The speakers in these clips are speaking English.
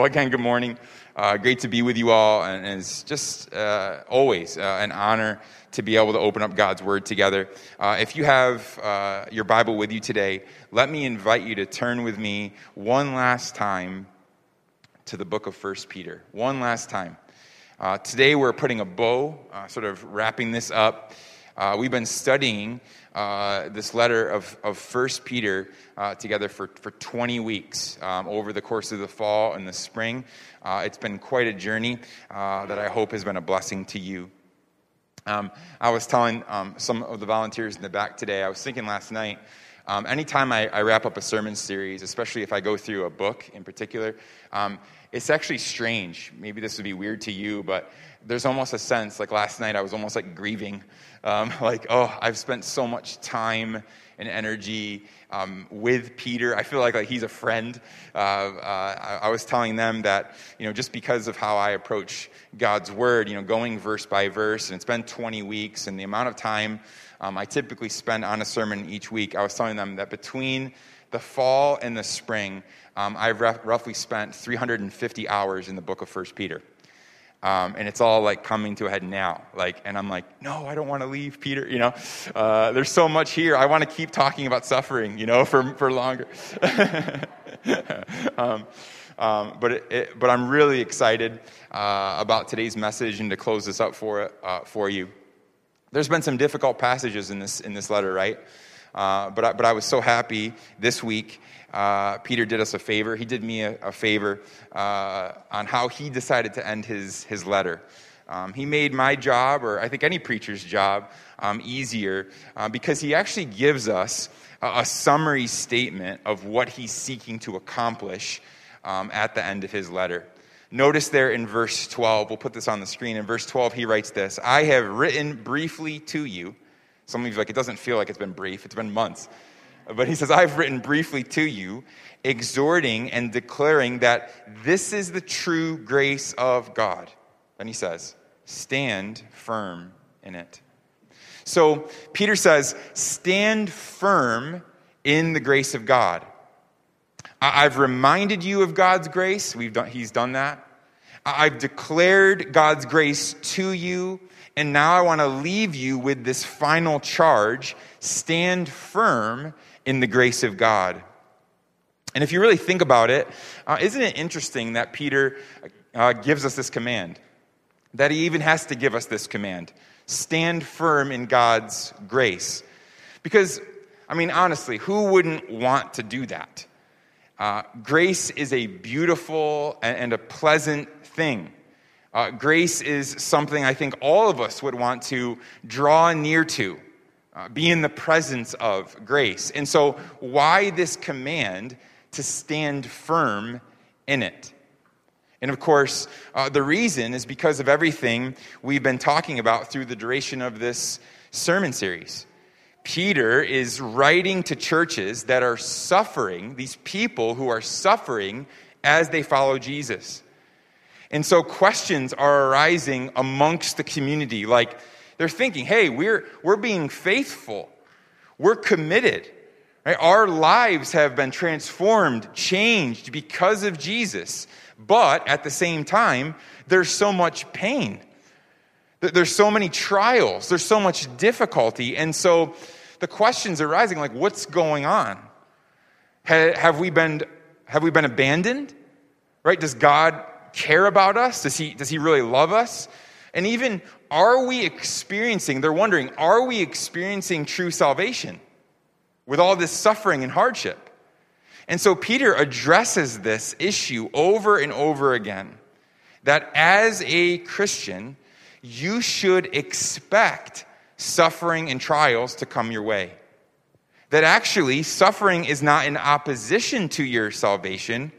Well, again, good morning. Uh, great to be with you all, and, it's just uh, always uh, an honor to be able to open up God's Word together. Uh, if you have uh, your Bible with you today, let me invite you to turn with me one last time to the book of First Peter. One last time. Uh, today, we're putting a bow, sort of wrapping this up. we've been studying uh, this letter of, of 1 Peter uh, together for, for 20 weeks um, over the course of the fall and the spring. Uh, it's been quite a journey uh, that I hope has been a blessing to you. Um, I was telling um, some of the volunteers in the back today, I was thinking last night, um, anytime I, I, wrap up a sermon series, especially if I go through a book in particular, um, it's actually strange. Maybe this would be weird to you, but there's almost a sense, like last night, I was almost like grieving um, like, oh, I've spent so much time and energy um, with Peter. I feel like, like he's a friend. Uh, uh, I, I, was telling them that, you know, just because of how I approach God's word, you know, going verse by verse, and it's been 20 weeks, and the amount of time um, I typically spend on a sermon each week, I was telling them that between the fall and the spring, um, I've roughly spent 350 hours in the book of First Peter. Um, and it's all like coming to a head now. Like, and I'm like, no, I don't want to leave, Peter. You know, uh, there's so much here. I want to keep talking about suffering. You know, for for longer. um, um, but it, it, but I'm really excited uh, about today's message and to close this up for uh, for you. There's been some difficult passages in this in this letter, right? Uh, but I, but I was so happy this week uh, Peter did us a favor. He did me a, a favor uh, on how he decided to end his, his letter. Um, he made my job, or I think any preacher's job, um, easier uh, because he actually gives us a, a, summary statement of what he's seeking to accomplish um, at the end of his letter. Notice there in verse 12, we'll put this on the screen. In verse 12, he writes this I have written briefly to you. Some of you like, it doesn't feel like it's been brief, it's been months. But he says, I've written briefly to you, exhorting and declaring that this is the true grace of God. Then he says, stand firm in it. So Peter says, stand firm in the grace of God. I've reminded you of God's grace. We've done, he's done that. I've declared God's grace to you. And now I want to leave you with this final charge stand firm in the grace of God. And if you really think about it, uh, isn't it interesting that Peter uh, gives us this command? That he even has to give us this command stand firm in God's grace. Because, I mean, honestly, who wouldn't want to do that? Uh, grace is a beautiful and, and a pleasant thing. Uh, grace is something I think all of us would want to draw near to uh, be in the presence of grace. And so, why this command to stand firm in it? And of course, uh, the reason is because of everything we've been talking about through the duration of this sermon series. Peter is writing to churches that are suffering, these people who are suffering as they follow Jesus. And so questions are arising amongst the community like, they're thinking, hey, we're, we're being faithful, we're committed. Right? Our lives have been transformed, changed because of Jesus. But at the same time, there's so much pain. There's so many trials. There's so much difficulty. And so the questions are rising like, what's going on? Have we been, have we been abandoned? Right? Does God care about us? Does he, does he really love us? And even, are we experiencing, they're wondering, are we experiencing true salvation with all this suffering and hardship? And so Peter addresses this issue over and over again that as a Christian, you should expect suffering and trials to come your way. That actually, suffering is not in opposition to your salvation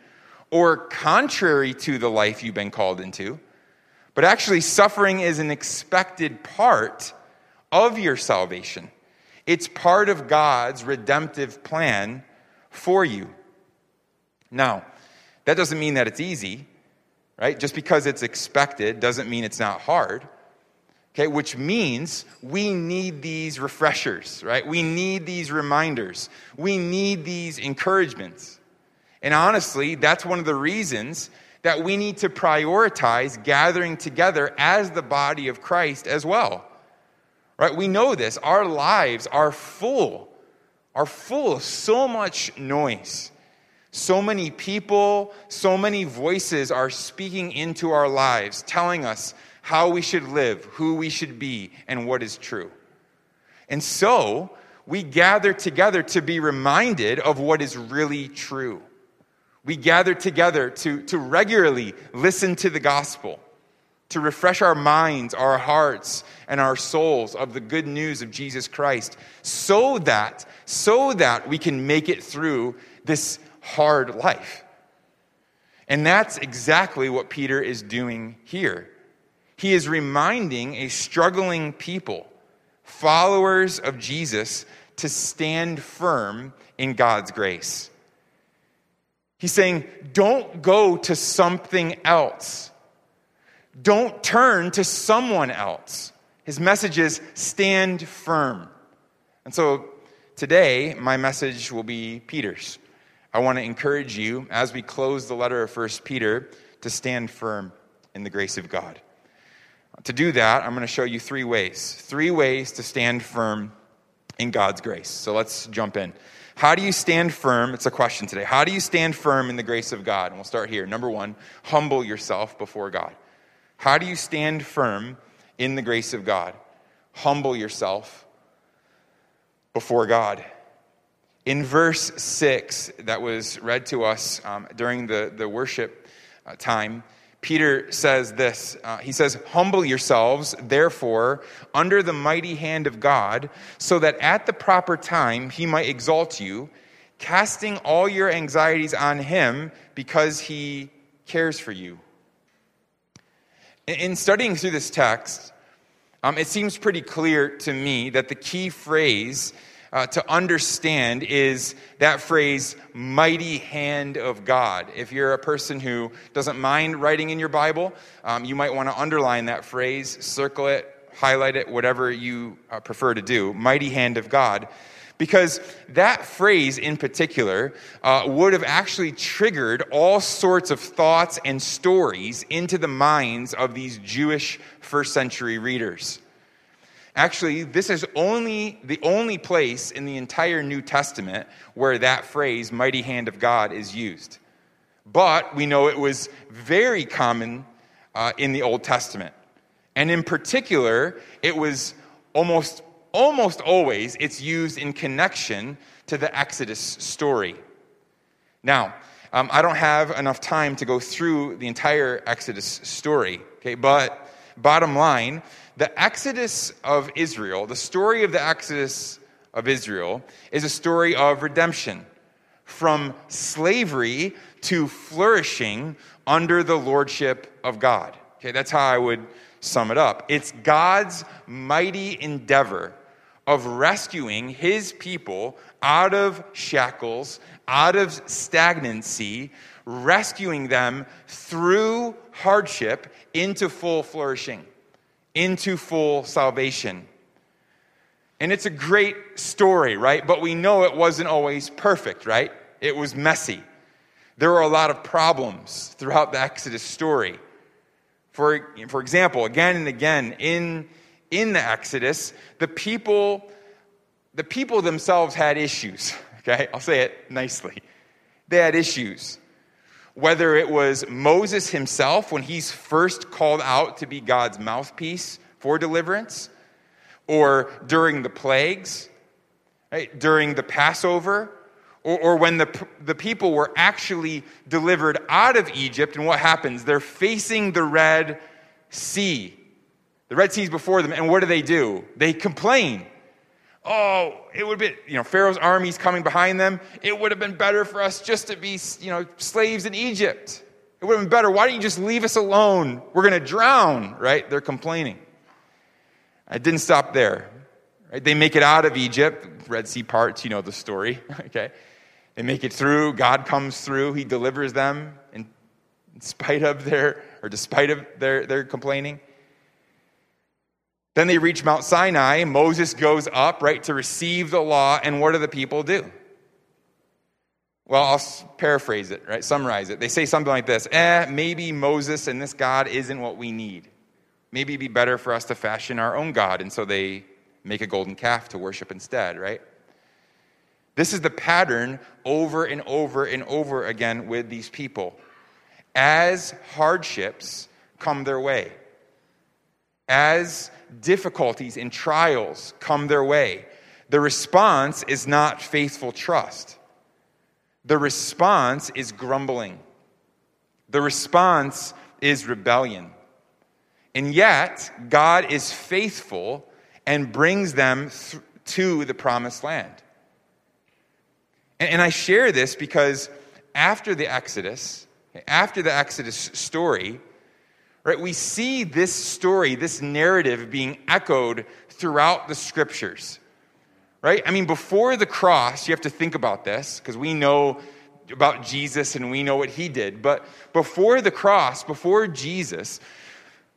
or contrary to the life you've been called into but actually, suffering is an expected part of your salvation. It's part of God's redemptive plan for you. Now, that doesn't mean that it's easy, right? Just because it's expected doesn't mean it's not hard. Okay, which means we need these refreshers, right? We need these reminders. We need these encouragements. And honestly, that's one of the reasons that we need to prioritize gathering together as the body of Christ as well. Right? We know this. Our lives are full, are full of so much noise. So many people, so many voices are speaking into our lives, telling us how we should live, who we should be, and what is true. And so, we gather together to be reminded of what is really true. We gather together to, to regularly listen to the gospel, to refresh our minds, our hearts, and our souls of the good news of Jesus Christ, so that, so that we can make it through this hard life. And that's exactly what Peter is doing here. He is reminding a struggling people, followers of Jesus, to stand firm in God's grace. He's saying, don't go to something else. Don't turn to someone else. His message is stand firm. And so today, my message will be Peter's. I want to encourage you as we close the letter of 1 Peter to stand firm in the grace of God. To do that, I'm going to show you three ways. Three ways to stand firm in God's grace. So let's jump in. How do you stand firm? It's a question today. How do you stand firm in the grace of God? And we'll start here. Number one, humble yourself before God. How do you stand firm in the grace of God? Humble yourself before God. In verse 6 that was read to us um, during the, the worship uh, time, Peter says this uh, He says, Humble yourselves, therefore, under the mighty hand of God, so that at the proper time he might exalt you, casting all your anxieties on him because he cares for you. In studying through this text, um, it seems pretty clear to me that the key phrase uh, to understand is that phrase, mighty hand of God. If you're a person who doesn't mind writing in your Bible, um, you might want to underline that phrase, circle it, highlight it, whatever you uh, prefer to do. Mighty hand of God. Because that phrase in particular uh, would have actually triggered all sorts of thoughts and stories into the minds of these Jewish first century readers. Actually, this is only the only place in the entire New Testament where that phrase, mighty hand of God, is used. But we know it was very common uh, in the Old Testament. And in particular, it was almost, almost always, it's used in connection to the Exodus story. Now, um, I don't have enough time to go through the entire Exodus story, okay, but bottom line, the Exodus of Israel, the story of the Exodus of Israel, is a story of redemption from slavery to flourishing under the lordship of God. Okay, that's how I would sum it up. It's God's mighty endeavor of rescuing his people out of shackles, out of stagnancy, rescuing them through hardship into full flourishing into full salvation. And it's a great story, right? But we know it wasn't always perfect, right? It was messy. There were a lot of problems throughout the Exodus story. For, for example, again and again in, in the Exodus, the people, the people themselves had issues. Okay? I'll say it nicely. They had issues whether it was Moses himself when he's first called out to be God's mouthpiece for deliverance, or during the plagues, right? during the Passover, or, or when the, the people were actually delivered out of Egypt, and what happens? They're facing the Red Sea. The Red Sea's before them, and what do they do? They complain oh, it would have been, you know, Pharaoh's armies coming behind them. It would have been better for us just to be, you know, slaves in Egypt. It would have been better. Why don't you just leave us alone? We're going to drown, right? They're complaining. It didn't stop there. Right? They make it out of Egypt. Red Sea parts, you know the story, okay? They make it through. God comes through. He delivers them in, in spite of their, or despite of their, their complaining. Then they reach Mount Sinai. Moses goes up, right, to receive the law. And what do the people do? well, I'll paraphrase it, right? Summarize it. They say something like this Eh, maybe Moses and this God isn't what we need. Maybe it'd be better for us to fashion our own God. And so they make a golden calf to worship instead, right? This is the pattern over and over and over again with these people. As hardships come their way, as difficulties and trials come their way, the response is not faithful trust. The response is grumbling. The response is rebellion. And yet, God is faithful and brings them th- to the promised land. And, and I share this because after the Exodus, after the Exodus story, right, we see this story, this narrative being echoed throughout the scriptures right? I mean, before the cross, you have to think about this because we know about Jesus and we know what he did. But before the cross, before Jesus,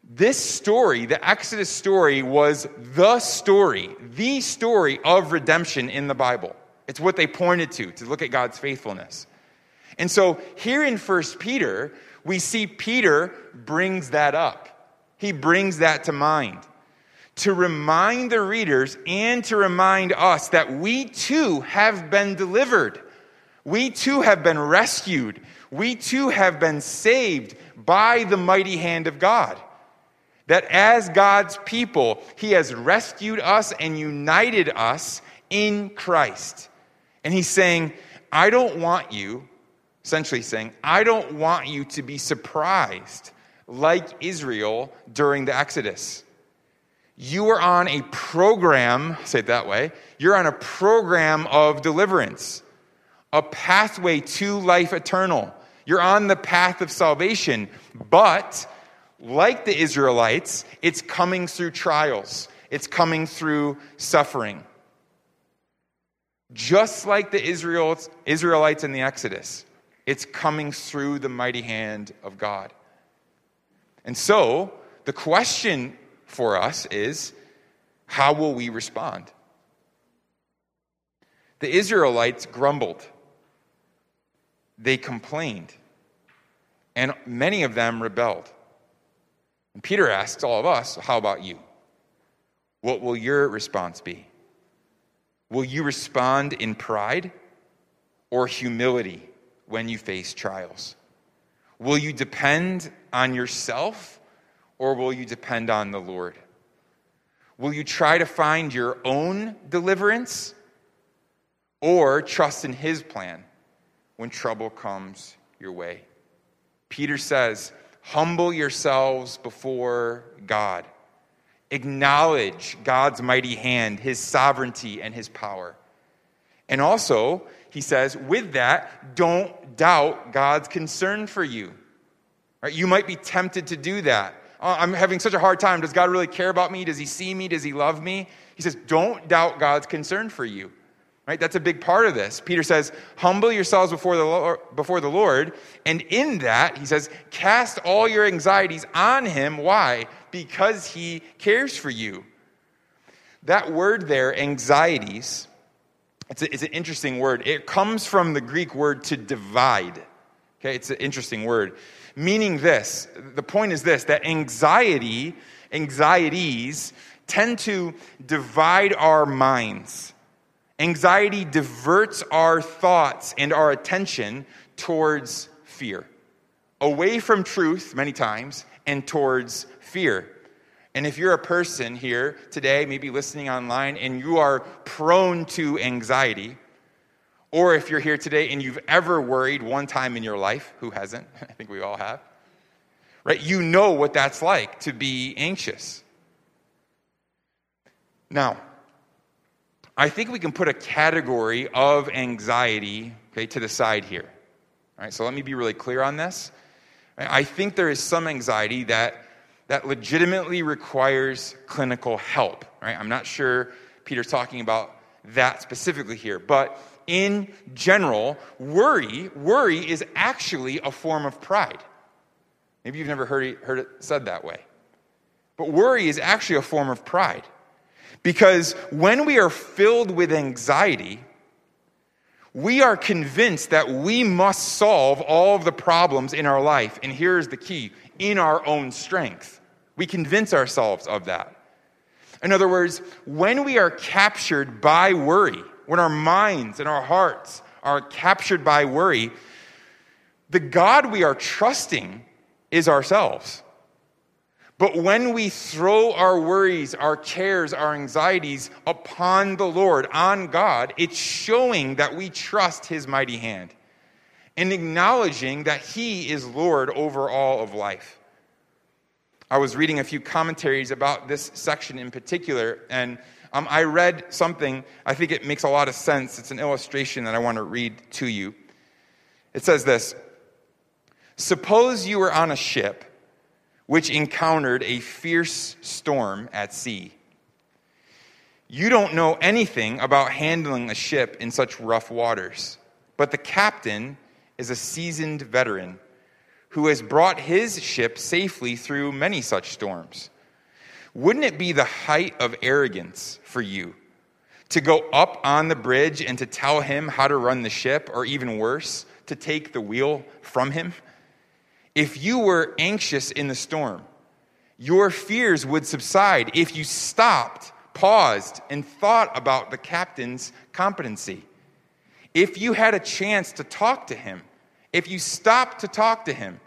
this story, the Exodus story, was the story, the story of redemption in the Bible. It's what they pointed to, to look at God's faithfulness. And so here in 1 Peter, we see Peter brings that up. He brings that to mind to remind the readers and to remind us that we too have been delivered. We too have been rescued. We too have been saved by the mighty hand of God. That as God's people, He has rescued us and united us in Christ. And He's saying, I don't want you, essentially saying, I don't want you to be surprised like Israel during the Exodus. You are on a program, say it that way, you're on a program of deliverance, a pathway to life eternal. You're on the path of salvation, but like the Israelites, it's coming through trials, it's coming through suffering. Just like the Israelites, in the Exodus, it's coming through the mighty hand of God. And so, the question for us is how will we respond? The Israelites grumbled, they complained, and many of them rebelled. And Peter asks all of us, How about you? What will your response be? Will you respond in pride or humility when you face trials? Will you depend on yourself or will you depend on the Lord? Will you try to find your own deliverance or trust in His plan when trouble comes your way? Peter says, Humble yourselves before God. Acknowledge God's mighty hand, His sovereignty, and His power. And also, he says, with that, don't doubt God's concern for you. Right? You might be tempted to do that. Oh, I'm having such a hard time. Does God really care about me? Does he see me? Does he love me? He says, don't doubt God's concern for you. Right? That's a big part of this. Peter says, humble yourselves before the, Lord, before the Lord. And in that, he says, cast all your anxieties on him. Why? Because he cares for you. That word there, anxieties, it's, a, it's an interesting word. It comes from the Greek word to divide. Okay, it's an interesting word meaning this the point is this that anxiety, anxieties, tend to divide our minds. Anxiety diverts our thoughts and our attention towards fear, away from truth many times, and towards fear. And if you're a person here today, maybe listening online, and you are prone to anxiety, or if you're here today and you've ever worried one time in your life, who hasn't? I think we all have. Right? You know what that's like to be anxious. Now, I think we can put a category of anxiety okay, to the side here. All right, so let me be really clear on this. I think there is some anxiety that, that legitimately requires clinical help. Right? I'm not sure Peter's talking about that specifically here, but in general, worry, worry is actually a form of pride. Maybe you've never heard it, heard it said that way. But worry is actually a form of pride. Because when we are filled with anxiety, we are convinced that we must solve all of the problems in our life. And here's the key in our own strength. We convince ourselves of that. In other words, when we are captured by worry, when our minds and our hearts are captured by worry, the God we are trusting is ourselves. But when we throw our worries, our cares, our anxieties upon the Lord, on God, it's showing that we trust His mighty hand and acknowledging that He is Lord over all of life. I was reading a few commentaries about this section in particular, and um, I read something. I think it makes a lot of sense. It's an illustration that I want to read to you. It says this Suppose you were on a ship which encountered a fierce storm at sea. You don't know anything about handling a ship in such rough waters, but the captain is a seasoned veteran who has brought his ship safely through many such storms. Wouldn't it be the height of arrogance for you to go up on the bridge and to tell him how to run the ship, or even worse, to take the wheel from him? If you were anxious in the storm, your fears would subside if you stopped, paused, and thought about the captain's competency. If you had a chance to talk to him, if you stopped to talk to him,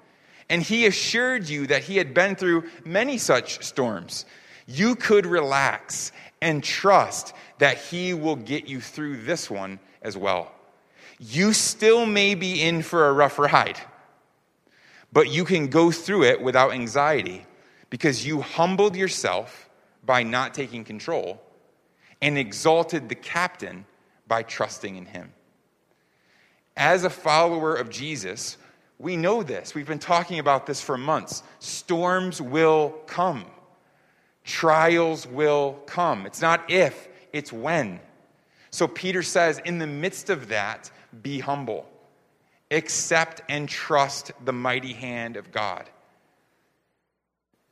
and he assured you that he had been through many such storms, you could relax and trust that he will get you through this one as well. You still may be in for a rough ride but you can go through it without anxiety because you humbled yourself by not taking control and exalted the captain by trusting in him. As a follower of Jesus, we know this. We've been talking about this for months. Storms will come, trials will come. It's not if, it's when. So Peter says, in the midst of that, be humble accept and trust the mighty hand of God.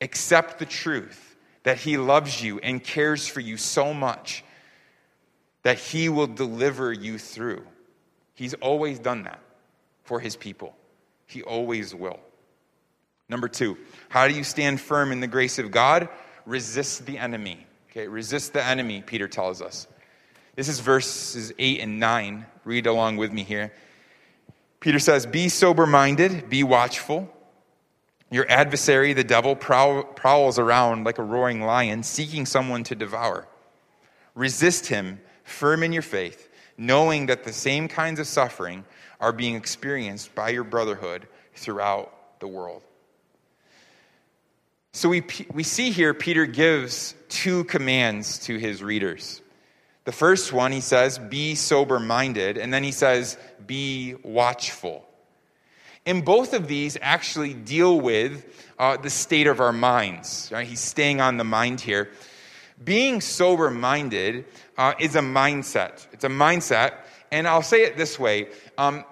Accept the truth that He loves you and cares for you so much that He will deliver you through. He's always done that for His people, He always will. Number two, how do you stand firm in the grace of God? Resist the enemy. Okay, resist the enemy, Peter tells us. This is verses 8 and 9. Read along with me here. Peter says, Be sober minded, be watchful. Your adversary, the devil, prowls around like a roaring lion, seeking someone to devour. Resist him, firm in your faith, knowing that the same kinds of suffering are being experienced by your brotherhood throughout the world. So we, we see here Peter gives two commands to his readers. The first one, he says, be sober minded. And then he says, be watchful. And both of these actually deal with uh, the state of our minds. Right? He's staying on the mind here. Being sober minded uh, is a mindset. It's a mindset. And I'll say it this way. Um,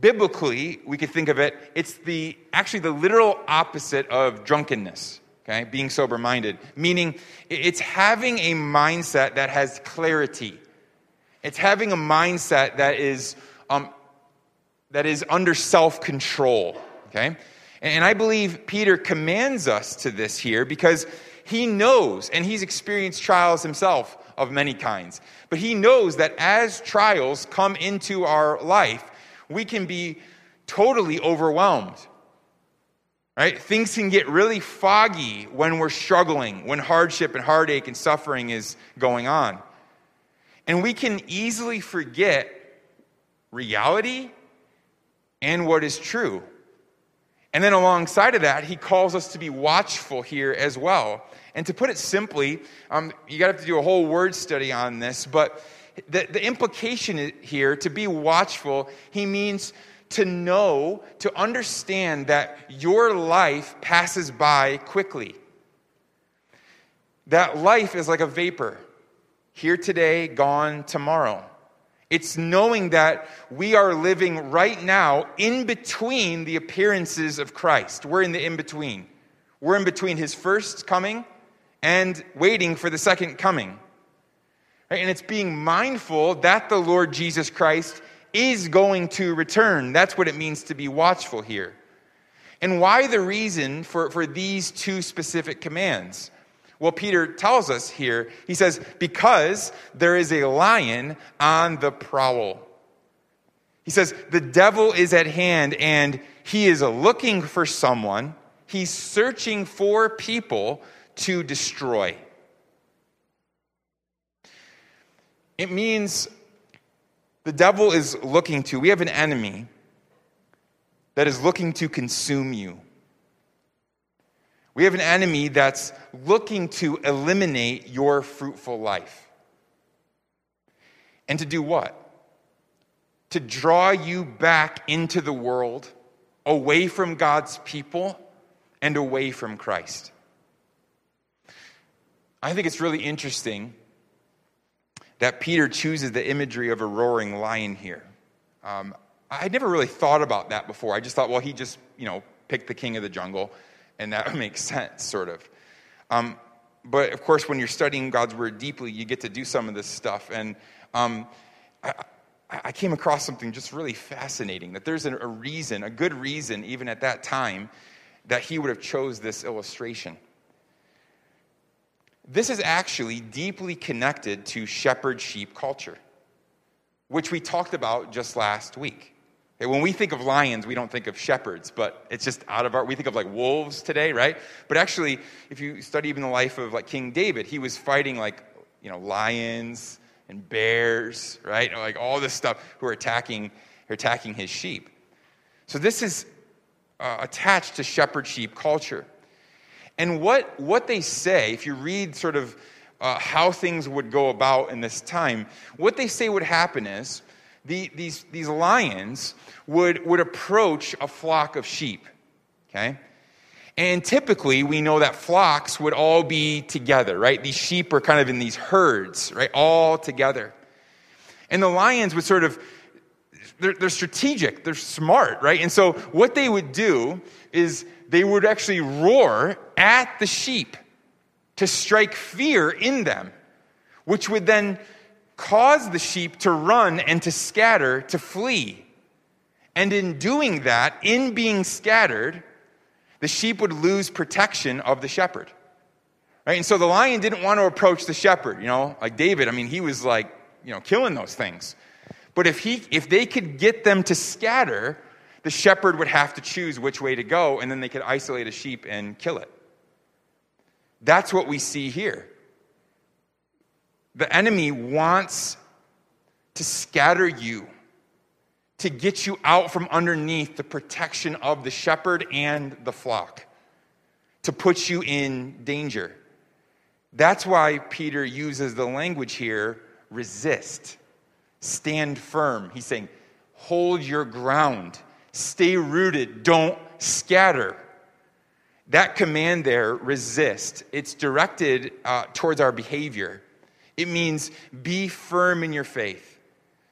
biblically, we could think of it, it's the actually the literal opposite of drunkenness okay? Being sober minded, meaning it's having a mindset that has clarity. It's having a mindset that is, um, that is under self control, okay? And I believe Peter commands us to this here because he knows, and he's experienced trials himself of many kinds, but he knows that as trials come into our life, we can be totally overwhelmed Right? Things can get really foggy when we're struggling, when hardship and heartache and suffering is going on. And we can easily forget reality and what is true. And then alongside of that, he calls us to be watchful here as well. And to put it simply, um, you got to have to do a whole word study on this, but the, the implication here, to be watchful, he means to know, to understand that your life passes by quickly. That life is like a vapor here today, gone tomorrow. It's knowing that we are living right now in between the appearances of Christ. We're in the in between. We're in between his first coming and waiting for the second coming. And it's being mindful that the Lord Jesus Christ is going to return. That's what it means to be watchful here. And why the reason for, for these two specific commands? Well, Peter tells us here, he says, because there is a lion on the prowl. He says, the devil is at hand and he is looking for someone, he's searching for people to destroy. It means the devil is looking to, we have an enemy that is looking to consume you. We have an enemy that's looking to eliminate your fruitful life. And to do what? To draw you back into the world, away from God's people, and away from Christ. I think it's really interesting that Peter chooses the imagery of a roaring lion here. Um, I'd never really thought about that before. I just thought, well, he just, you know, picked the king of the jungle and that makes sense, sort of. Um, but of course, when you're studying God's word deeply, you get to do some of this stuff. And um, I, I, came across something just really fascinating that there's a, a reason, a good reason, even at that time, that he would have chose this illustration. This is actually deeply connected to shepherd sheep culture, which we talked about just last week. When we think of lions, we don't think of shepherds, but it's just out of our, we think of like wolves today, right? But actually, if you study even the life of like King David, he was fighting like, you know, lions and bears, right? Like all this stuff who are attacking, attacking his sheep. So this is uh, attached to shepherd sheep culture. And what, what they say, if you read sort of uh, how things would go about in this time, what they say would happen is the, these, these lions would, would approach a flock of sheep. Okay? And typically, we know that flocks would all be together, right? These sheep are kind of in these herds, right? All together. And the lions would sort of, they're, they're strategic, they're smart, right? And so, what they would do is they would actually roar at the sheep to strike fear in them, which would then cause the sheep to run and to scatter, to flee. And in doing that, in being scattered, the sheep would lose protection of the shepherd. Right? And so the lion didn't want to approach the shepherd, you know, like David. I mean, he was like, you know, killing those things. But if he if they could get them to scatter, the shepherd would have to choose which way to go, and then they could isolate a sheep and kill it. That's what we see here. The enemy wants to scatter you, to get you out from underneath the protection of the shepherd and the flock, to put you in danger. That's why Peter uses the language here resist, stand firm. He's saying, hold your ground, stay rooted, don't scatter. That command there, resist, it's directed uh, towards our behavior. It means be firm in your faith.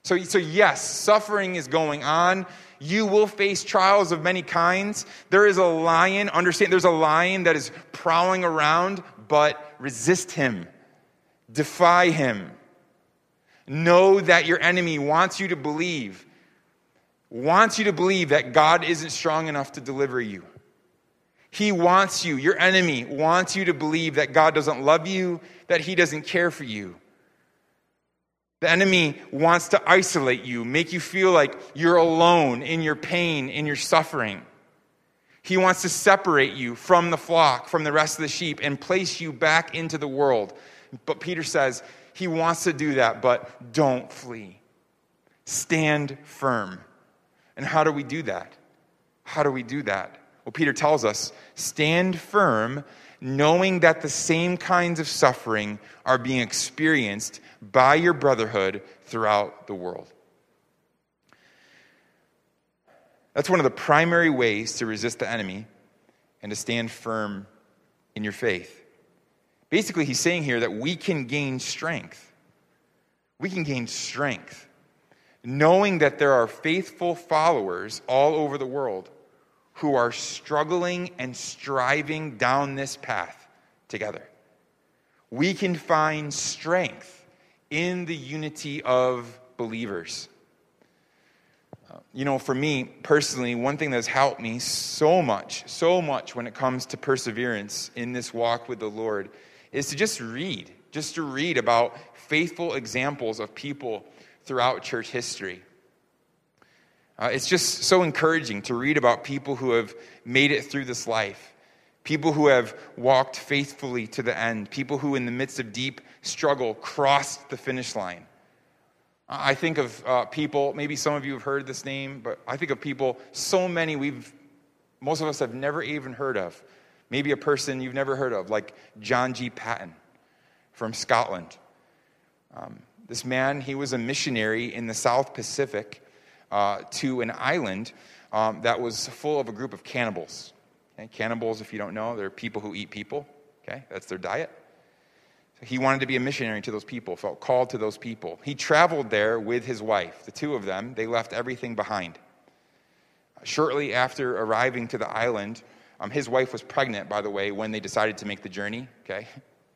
So, so, yes, suffering is going on. You will face trials of many kinds. There is a lion, understand, there's a lion that is prowling around, but resist him, defy him. Know that your enemy wants you to believe, wants you to believe that God isn't strong enough to deliver you. He wants you, your enemy wants you to believe that God doesn't love you, that He doesn't care for you. The enemy wants to isolate you, make you feel like you're alone in your pain, in your suffering. He wants to separate you from the flock, from the rest of the sheep, and place you back into the world. But Peter says he wants to do that, but don't flee. Stand firm. And how do we do that? How do we do that? Well, Peter tells us stand firm, knowing that the same kinds of suffering are being experienced by your brotherhood throughout the world. That's one of the primary ways to resist the enemy and to stand firm in your faith. Basically, he's saying here that we can gain strength. We can gain strength knowing that there are faithful followers all over the world who are struggling and striving down this path together. We can find strength in the unity of believers. Uh, you know, for me personally, one thing that's helped me so much, so much when it comes to perseverance in this walk with the Lord is to just read, just to read about faithful examples of people throughout church history. Uh, it's just so encouraging to read about people who have made it through this life, people who have walked faithfully to the end, people who, in the midst of deep struggle, crossed the finish line. I think of uh, people, maybe some of you have heard this name, but I think of people, so many we've, most of us have never even heard of. Maybe a person you've never heard of, like John G. Paton from Scotland. Um, this man, he was a missionary in the South Pacific uh, to an island um, that was full of a group of cannibals. Okay? Cannibals, if you don't know, they're people who eat people. Okay, that's their diet. So he wanted to be a missionary to those people, felt called to those people. He traveled there with his wife, the two of them. They left everything behind. Shortly after arriving to the island, um, his wife was pregnant, by the way, when they decided to make the journey. Okay,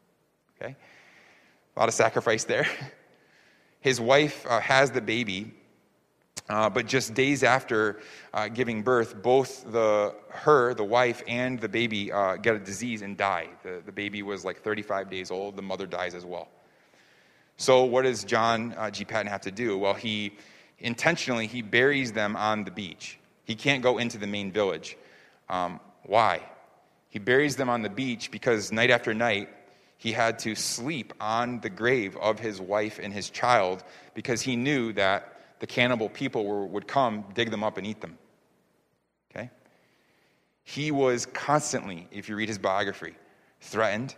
okay, a lot of sacrifice there. His wife uh, has the baby, uh, but just days after uh, giving birth, both the her, the wife, and the baby uh, get a disease and die. The, the baby was like 35 days old. The mother dies as well. So what does John uh, G. Paton have to do? Well, he intentionally he buries them on the beach. He can't go into the main village. Um, why? He buries them on the beach because night after night he had to sleep on the grave of his wife and his child because he knew that the cannibal people were, would come, dig them up, and eat them. Okay? He was constantly, if you read his biography, threatened,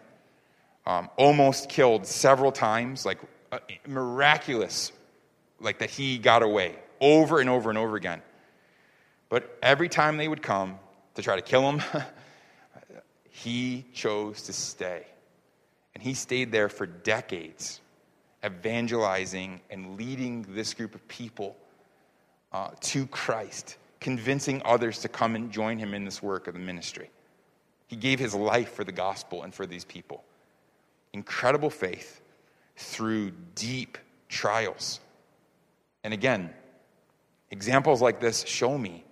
um, almost killed several times, like uh, miraculous, like that he got away over and over and over again. But every time they would come to try to kill him, he chose to stay. And he stayed there for decades evangelizing and leading this group of people uh, to Christ, convincing others to come and join him in this work of the ministry. He gave his life for the gospel and for these people. Incredible faith through deep trials. And again, examples like this show me,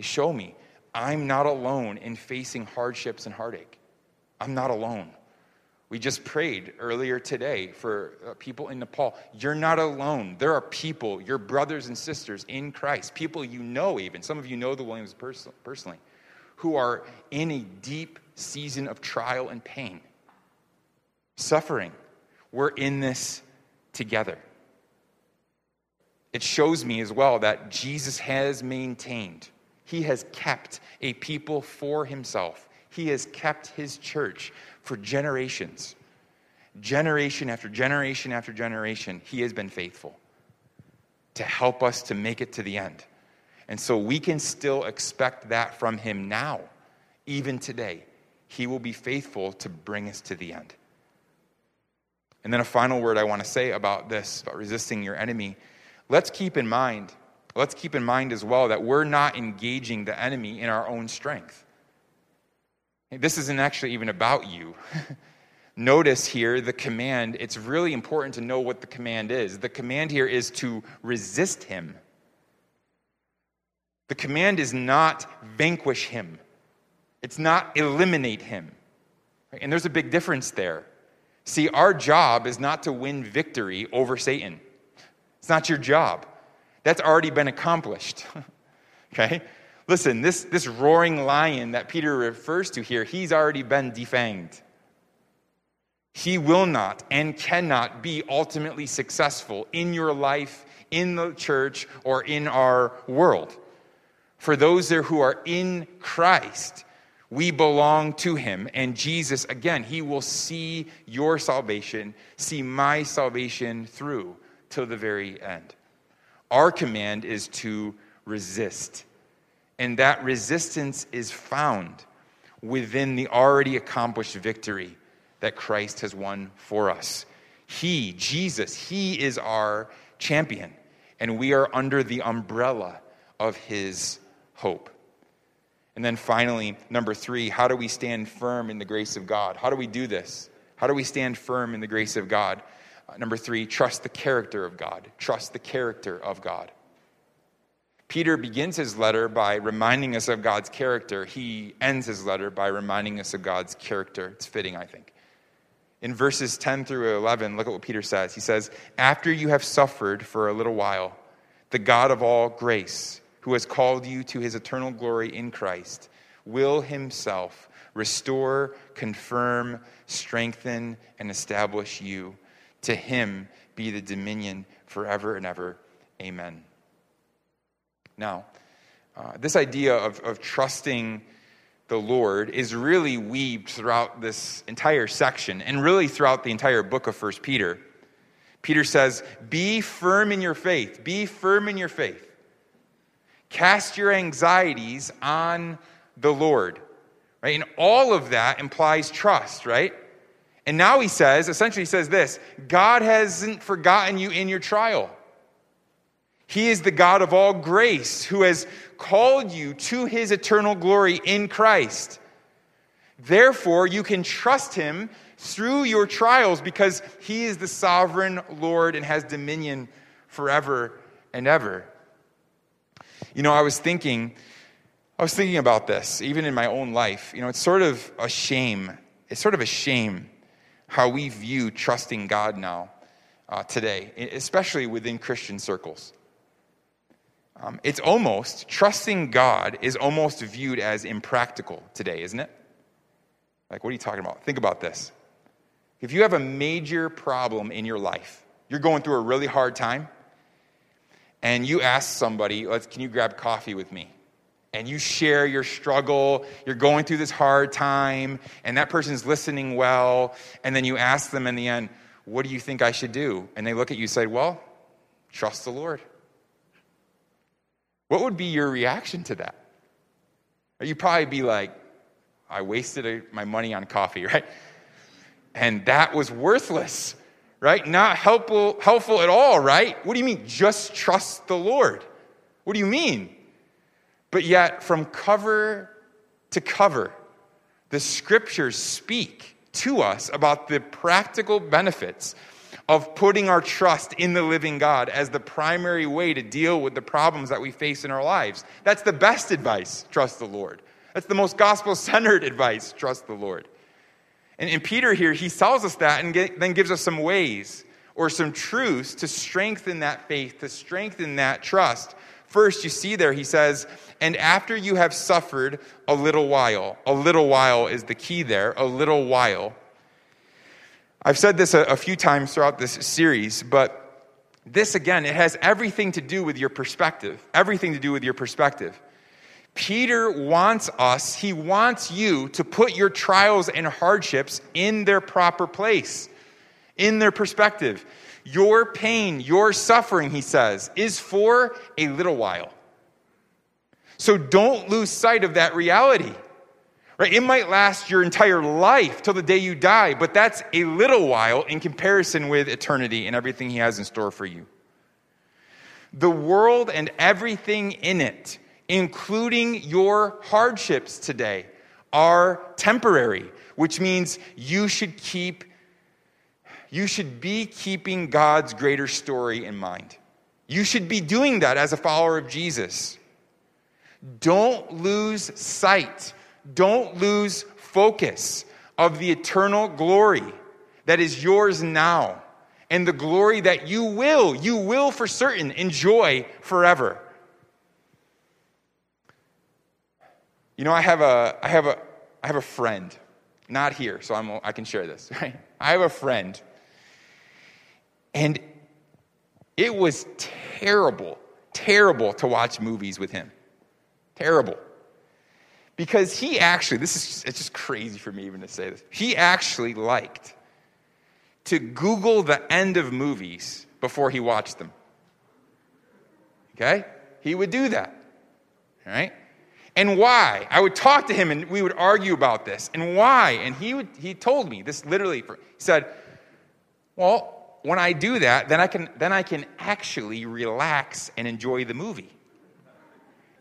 show me I'm not alone in facing hardships and heartache. I'm not alone. We just prayed earlier today for uh, people in Nepal. You're not alone. There are people, your brothers and sisters in Christ, people you know, even. Some of you know the Williams personally, who are in a deep season of trial and pain, suffering. We're in this together. It shows me as well that Jesus has maintained, He has kept a people for Himself. He has kept His church for generations. Generation after generation after generation, He has been faithful to help us to make it to the end. And so we can still expect that from Him now, even today. He will be faithful to bring us to the end. And then a final word I want to say about this, about resisting your enemy. Let's keep in mind, let's keep in mind as well that we're not engaging the enemy in our own strength. This isn't actually even about you. Notice here the command, it's really important to know what the command is. The command here is to resist him. The command is not vanquish him, it's not eliminate him. And there's a big difference there. See, our job is not to win victory over Satan, it's not your job. That's already been accomplished. okay? Listen, this, this roaring lion that Peter refers to here, he's already been defanged. He will not and cannot be ultimately successful in your life, in the church, or in our world. For those there who are in Christ, we belong to him. And Jesus, again, he will see your salvation, see my salvation through till the very end. Our command is to resist and that resistance is found within the already accomplished victory that Christ has won for us. He, Jesus, He is our champion, and we are under the umbrella of His hope. And then finally, number three, how do we stand firm in the grace of God? How do we do this? How do we stand firm in the grace of God? Uh, number three, trust the character of God. Trust the character of God. Peter begins his letter by reminding us of God's character. He ends his letter by reminding us of God's character. It's fitting, I think. In verses 10 through 11, look at what Peter says. He says, After you have suffered for a little while, the God of all grace, who has called you to his eternal glory in Christ, will himself restore, confirm, strengthen, and establish you. To him be the dominion forever and ever. Amen. Now, uh, this idea of, of trusting the Lord is really weaved throughout this entire section and really throughout the entire book of First Peter. Peter says, Be firm in your faith. Be firm in your faith. Cast your anxieties on the Lord. Right? And all of that implies trust, right? And now he says, essentially, he says this God hasn't forgotten you in your trial. He is the God of all grace who has called you to his eternal glory in Christ. Therefore, you can trust him through your trials because he is the sovereign Lord and has dominion forever and ever. You know, I was thinking, I was thinking about this, even in my own life. You know, it's sort of a shame. It's sort of a shame how we view trusting God now, uh, today, especially within Christian circles. Um, it's almost, trusting God is almost viewed as impractical today, isn't it? Like, what are you talking about? Think about this. If you have a major problem in your life, you're going through a really hard time, and you ask somebody, can you grab coffee with me? And you share your struggle, you're going through this hard time, and that person's listening well, and then you ask them in the end, What do you think I should do? And they look at you and say, Well, trust the Lord. What would be your reaction to that? You'd probably be like, I wasted my money on coffee, right? And that was worthless, right? Not helpful, helpful at all, right? What do you mean? Just trust the Lord. What do you mean? But yet, from cover to cover, the scriptures speak to us about the practical benefits of putting our trust in the living God as the primary way to deal with the problems that we face in our lives. That's the best advice, trust the Lord. That's the most gospel centered advice, trust the Lord. And, in Peter here, he tells us that and get, then gives us some ways or some truths to strengthen that faith, to strengthen that trust. First, you see there, he says, and after you have suffered a little while, a little while is the key there, a little while. I've said this a, a few times throughout this series, but this again, it has everything to do with your perspective. Everything to do with your perspective. Peter wants us, he wants you to put your trials and hardships in their proper place, in their perspective. Your pain, your suffering, he says, is for a little while. So don't lose sight of that reality. Right? It might last your entire life till the day you die, but that's a little while in comparison with eternity and everything He has in store for you. The world and everything in it, including your hardships today, are temporary, which means you should keep you should be keeping God's greater story in mind. You should be doing that as a follower of Jesus. Don't lose sight don't lose focus of the eternal glory that is yours now and the glory that you will, you will for certain enjoy forever. You know, I have a, I have a, I have a friend, not here, so I'm, I can share this, right? I have a friend, and it was terrible, terrible to watch movies with him. Terrible. Because he actually, this is it's just crazy for me even to say this. He actually liked to Google the end of movies before he watched them. Okay? He would do that. All right? And why? I would talk to him and we would argue about this. And why? And he would he told me this literally For, he said, "Well, when I do that, then I can then I can actually relax and enjoy the movie."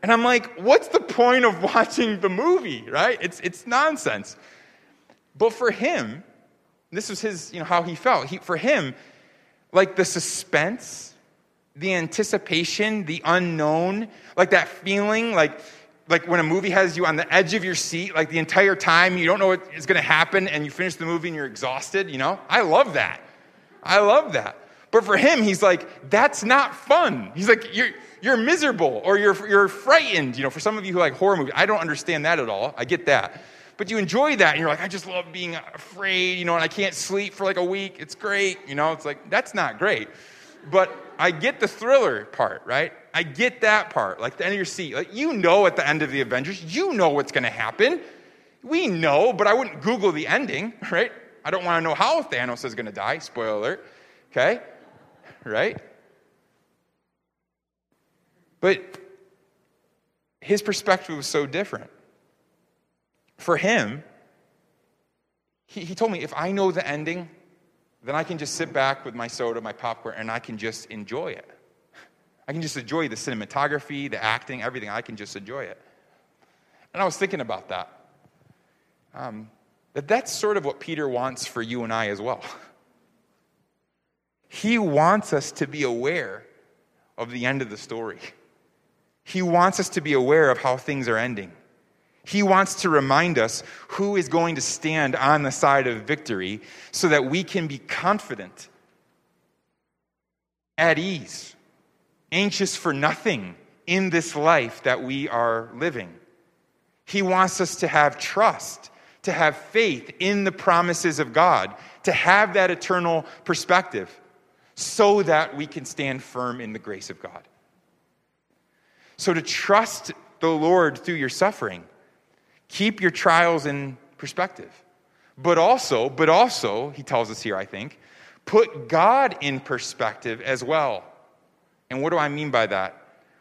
And I'm like, what's the point of watching the movie, right? It's, it's nonsense. But for him, this was his, you know, how he felt. He, for him, like the suspense, the anticipation, the unknown, like that feeling, like like when a movie has you on the edge of your seat, like the entire time, you don't know what is going to happen, and you finish the movie and you're exhausted, you know? I love that. I love that. But for him, he's like, that's not fun. He's like, you're, you're miserable or you're, you're frightened. You know, for some of you who like horror movies, I don't understand that at all. I get that. But you enjoy that, and you're like, I just love being afraid, you know, and I can't sleep for like a week. It's great. You know, it's like, that's not great. But I get the thriller part, right? I get that part, like the end of your seat. Like you know at the end of the Avengers, you know what's going to happen. We know, but I wouldn't Google the ending, right? I don't want to know how Thanos is going to die. Spoiler alert. Okay? Right? But his perspective was so different. For him, he, he told me if I know the ending, then I can just sit back with my soda, my popcorn, and I can just enjoy it. I can just enjoy the cinematography, the acting, everything. I can just enjoy it. And I was thinking about that. Um, that that's sort of what Peter wants for you and I as well. He wants us to be aware of the end of the story. He wants us to be aware of how things are ending. He wants to remind us who is going to stand on the side of victory so that we can be confident, at ease, anxious for nothing in this life that we are living. He wants us to have trust, to have faith in the promises of God, to have that eternal perspective so that we can stand firm in the grace of God. So, to trust the Lord through your suffering Keep your trials in perspective. But also, but also, he tells us here, I think, put God in perspective as well. And what do I mean by that?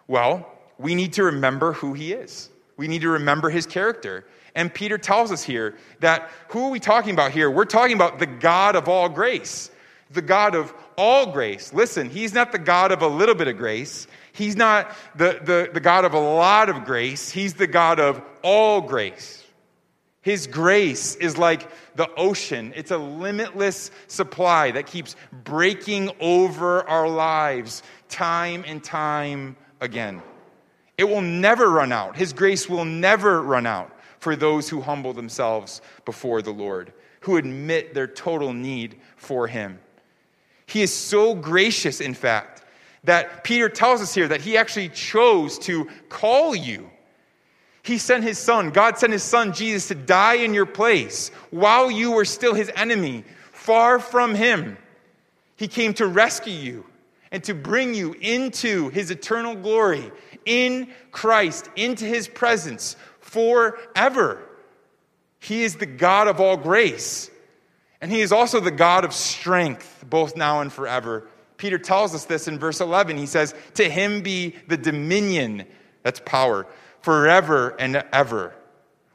Well, we need to remember who he is. We need to remember his character. And Peter tells us here that who are we talking about here? We're talking about the God of all grace, the God of all grace. Listen, he's not the God of a little bit of grace. He's not the, the, the God of a lot of grace. He's the God of all grace. His grace is like the ocean, it's a limitless supply that keeps breaking over our lives time and time again. It will never run out. His grace will never run out for those who humble themselves before the Lord, who admit their total need for Him. He is so gracious, in fact, that Peter tells us here that He actually chose to call you he sent his son, God sent his son Jesus to die in your place while you were still his enemy, far from him. He came to rescue you and to bring you into his eternal glory in Christ, into his presence forever. He is the God of all grace. And he is also the God of strength, both now and forever. Peter tells us this in verse 11. He says, To him be the dominion, that's power, forever and ever,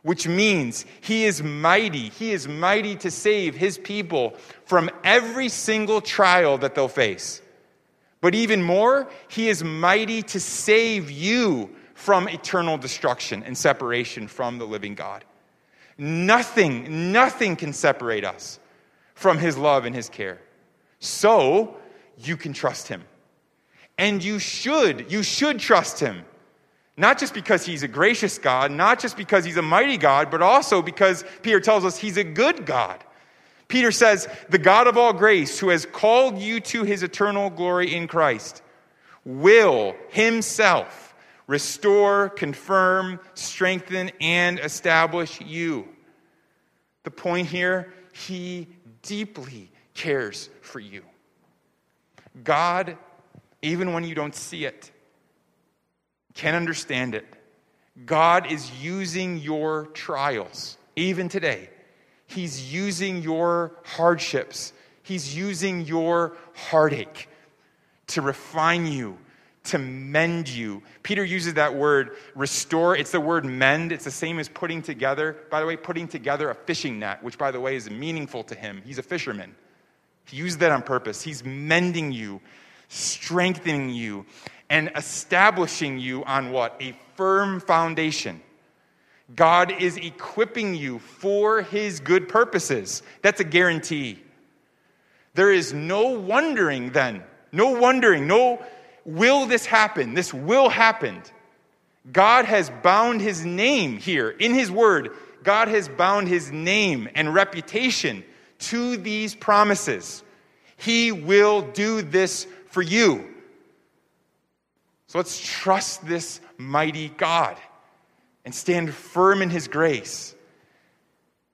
which means he is mighty. He is mighty to save his people from every single trial that they'll face. But even more, he is mighty to save you from eternal destruction and separation from the living God. Nothing, nothing can separate us from his love and his care. So you can trust him. And you should, you should trust him. Not just because he's a gracious God, not just because he's a mighty God, but also because Peter tells us he's a good God. Peter says, The God of all grace, who has called you to his eternal glory in Christ, will himself restore, confirm, strengthen, and establish you. The point here, he deeply cares for you. God, even when you don't see it, can't understand it. God is using your trials, even today. He's using your hardships, He's using your heartache to refine you, to mend you. Peter uses that word restore. It's the word mend. It's the same as putting together. By the way, putting together a fishing net, which, by the way, is meaningful to him. He's a fisherman. He used that on purpose. He's mending you, strengthening you, and establishing you on what? A firm foundation. God is equipping you for his good purposes. That's a guarantee. There is no wondering then, no wondering, no will this happen? This will happen. God has bound his name here in his word. God has bound his name and reputation to these promises. He will do this for you. So let's trust this mighty God and stand firm in his grace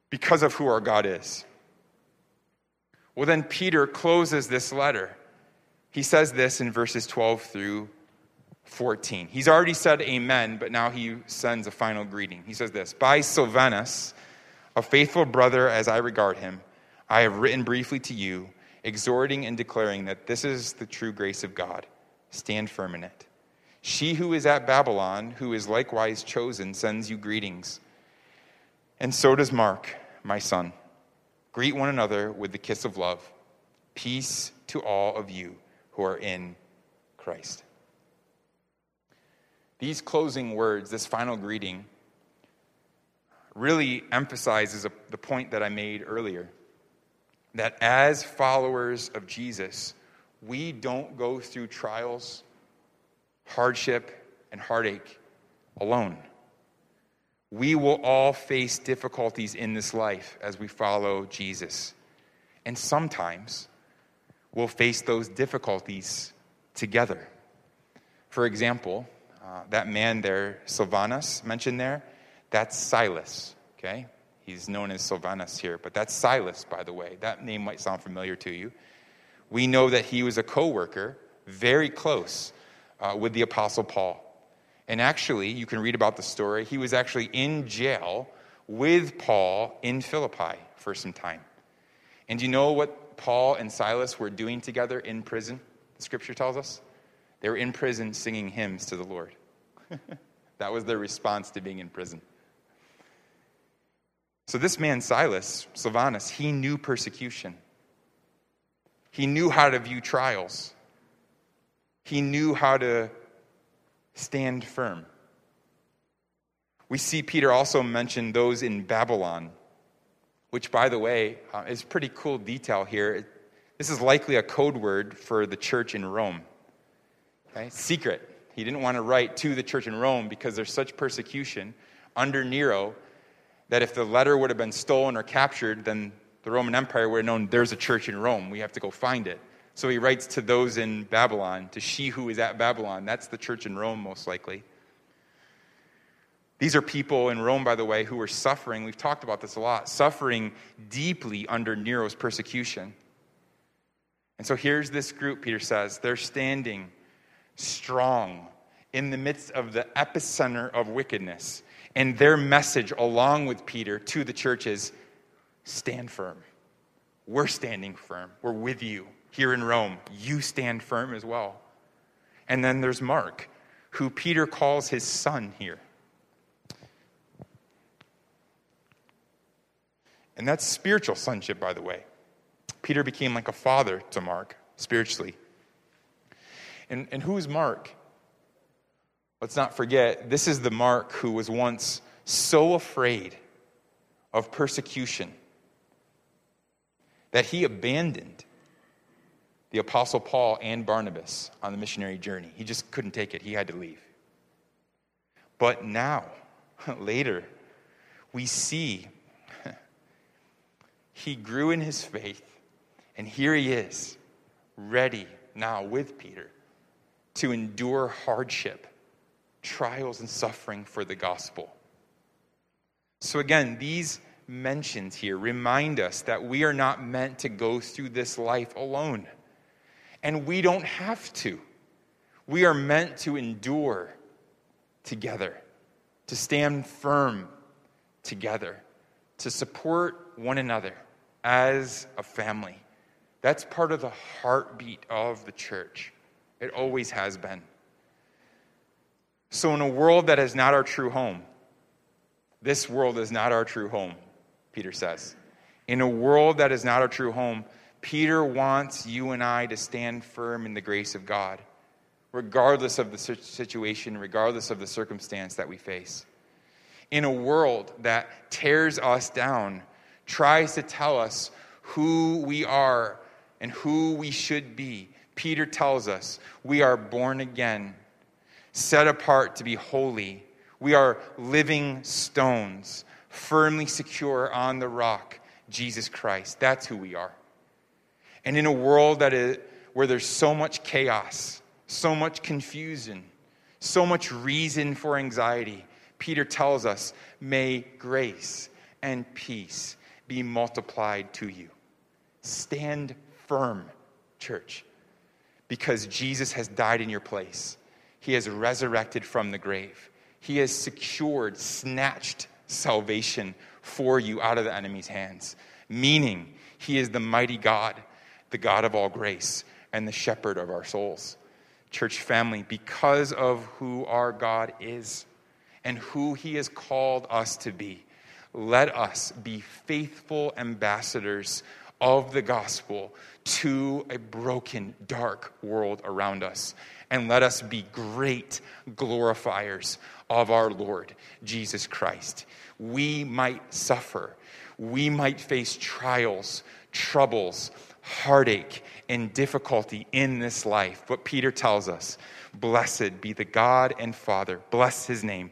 because of who our God is. Well, then Peter closes this letter. He says this in verses 12 through 14. He's already said amen, but now he sends a final greeting. He says this By Silvanus, a faithful brother as I regard him, I have written briefly to you, exhorting and declaring that this is the true grace of God. Stand firm in it. She who is at Babylon, who is likewise chosen, sends you greetings. And so does Mark, my son. Greet one another with the kiss of love. Peace to all of you who are in Christ. These closing words, this final greeting, really emphasizes the point that I made earlier that as followers of Jesus, we don't go through trials, hardship, and heartache alone. We will all face difficulties in this life as we follow Jesus. And sometimes we'll face those difficulties together. For example, uh, that man there, Silvanus, mentioned there, that's Silas, okay? He's known as Silvanus here, but that's Silas, by the way. That name might sound familiar to you. We know that he was a co worker, very close uh, with the Apostle Paul. And actually, you can read about the story. He was actually in jail with Paul in Philippi for some time. And you know what Paul and Silas were doing together in prison? The scripture tells us. They were in prison singing hymns to the Lord. that was their response to being in prison. So, this man, Silas, Silvanus, he knew persecution. He knew how to view trials. He knew how to stand firm. We see Peter also mention those in Babylon, which, by the way, uh, is pretty cool detail here. This is likely a code word for the church in Rome. Okay? Secret. He didn't want to write to the church in Rome because there's such persecution under Nero that if the letter would have been stolen or captured, then the Roman Empire would have known there's a church in Rome. We have to go find it. So he writes to those in Babylon, to she who is at Babylon. That's the church in Rome, most likely. These are people in Rome, by the way, who were suffering. We've talked about this a lot, suffering deeply under Nero's persecution. And so here's this group, Peter says. They're standing strong in the midst of the epicenter of wickedness. And their message, along with Peter, to the church is stand firm. We're standing firm. We're with you here in Rome, you stand firm as well. And then there's Mark, who Peter calls his son here. And that's spiritual sonship, by the way. Peter became like a father to Mark spiritually. And, and who is Mark? Let's not forget, this is the Mark who was once so afraid of persecution that he abandoned the Apostle Paul and Barnabas on the missionary journey. He just couldn't take it, he had to leave. But now, later, we see he grew in his faith, and here he is, ready now with Peter to endure hardship, trials, and suffering for the gospel. So, again, these mentions here remind us that we are not meant to go through this life alone. And we don't have to. We are meant to endure together, to stand firm together, to support one another as a family. That's part of the heartbeat of the church. It always has been. So, in a world that is not our true home, this world is not our true home, Peter says. In a world that is not our true home, Peter wants you and I to stand firm in the grace of God, regardless of the situation, regardless of the circumstance that we face. In a world that tears us down, tries to tell us who we are and who we should be, Peter tells us we are born again, set apart to be holy. We are living stones, firmly secure on the rock, Jesus Christ. That's who we are. And in a world that is, where there's so much chaos, so much confusion, so much reason for anxiety, Peter tells us, may grace and peace be multiplied to you. Stand firm, church, because Jesus has died in your place. He has resurrected from the grave. He has secured, snatched salvation for you out of the enemy's hands, meaning he is the mighty God, the God of all grace, and the shepherd of our souls. Church family, because of who our God is and who he has called us to be, let us be faithful ambassadors of the gospel to a broken, dark world around us. And let us be great glorifiers of our Lord Jesus Christ. We might suffer, we might face trials, troubles, heartache, and difficulty in this life. But Peter tells us, Blessed be the God and Father, bless his name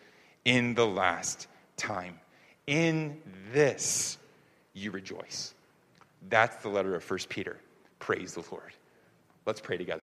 in the last time. In this you rejoice. That's the letter of 1 Peter. Praise the Lord. Let's pray together.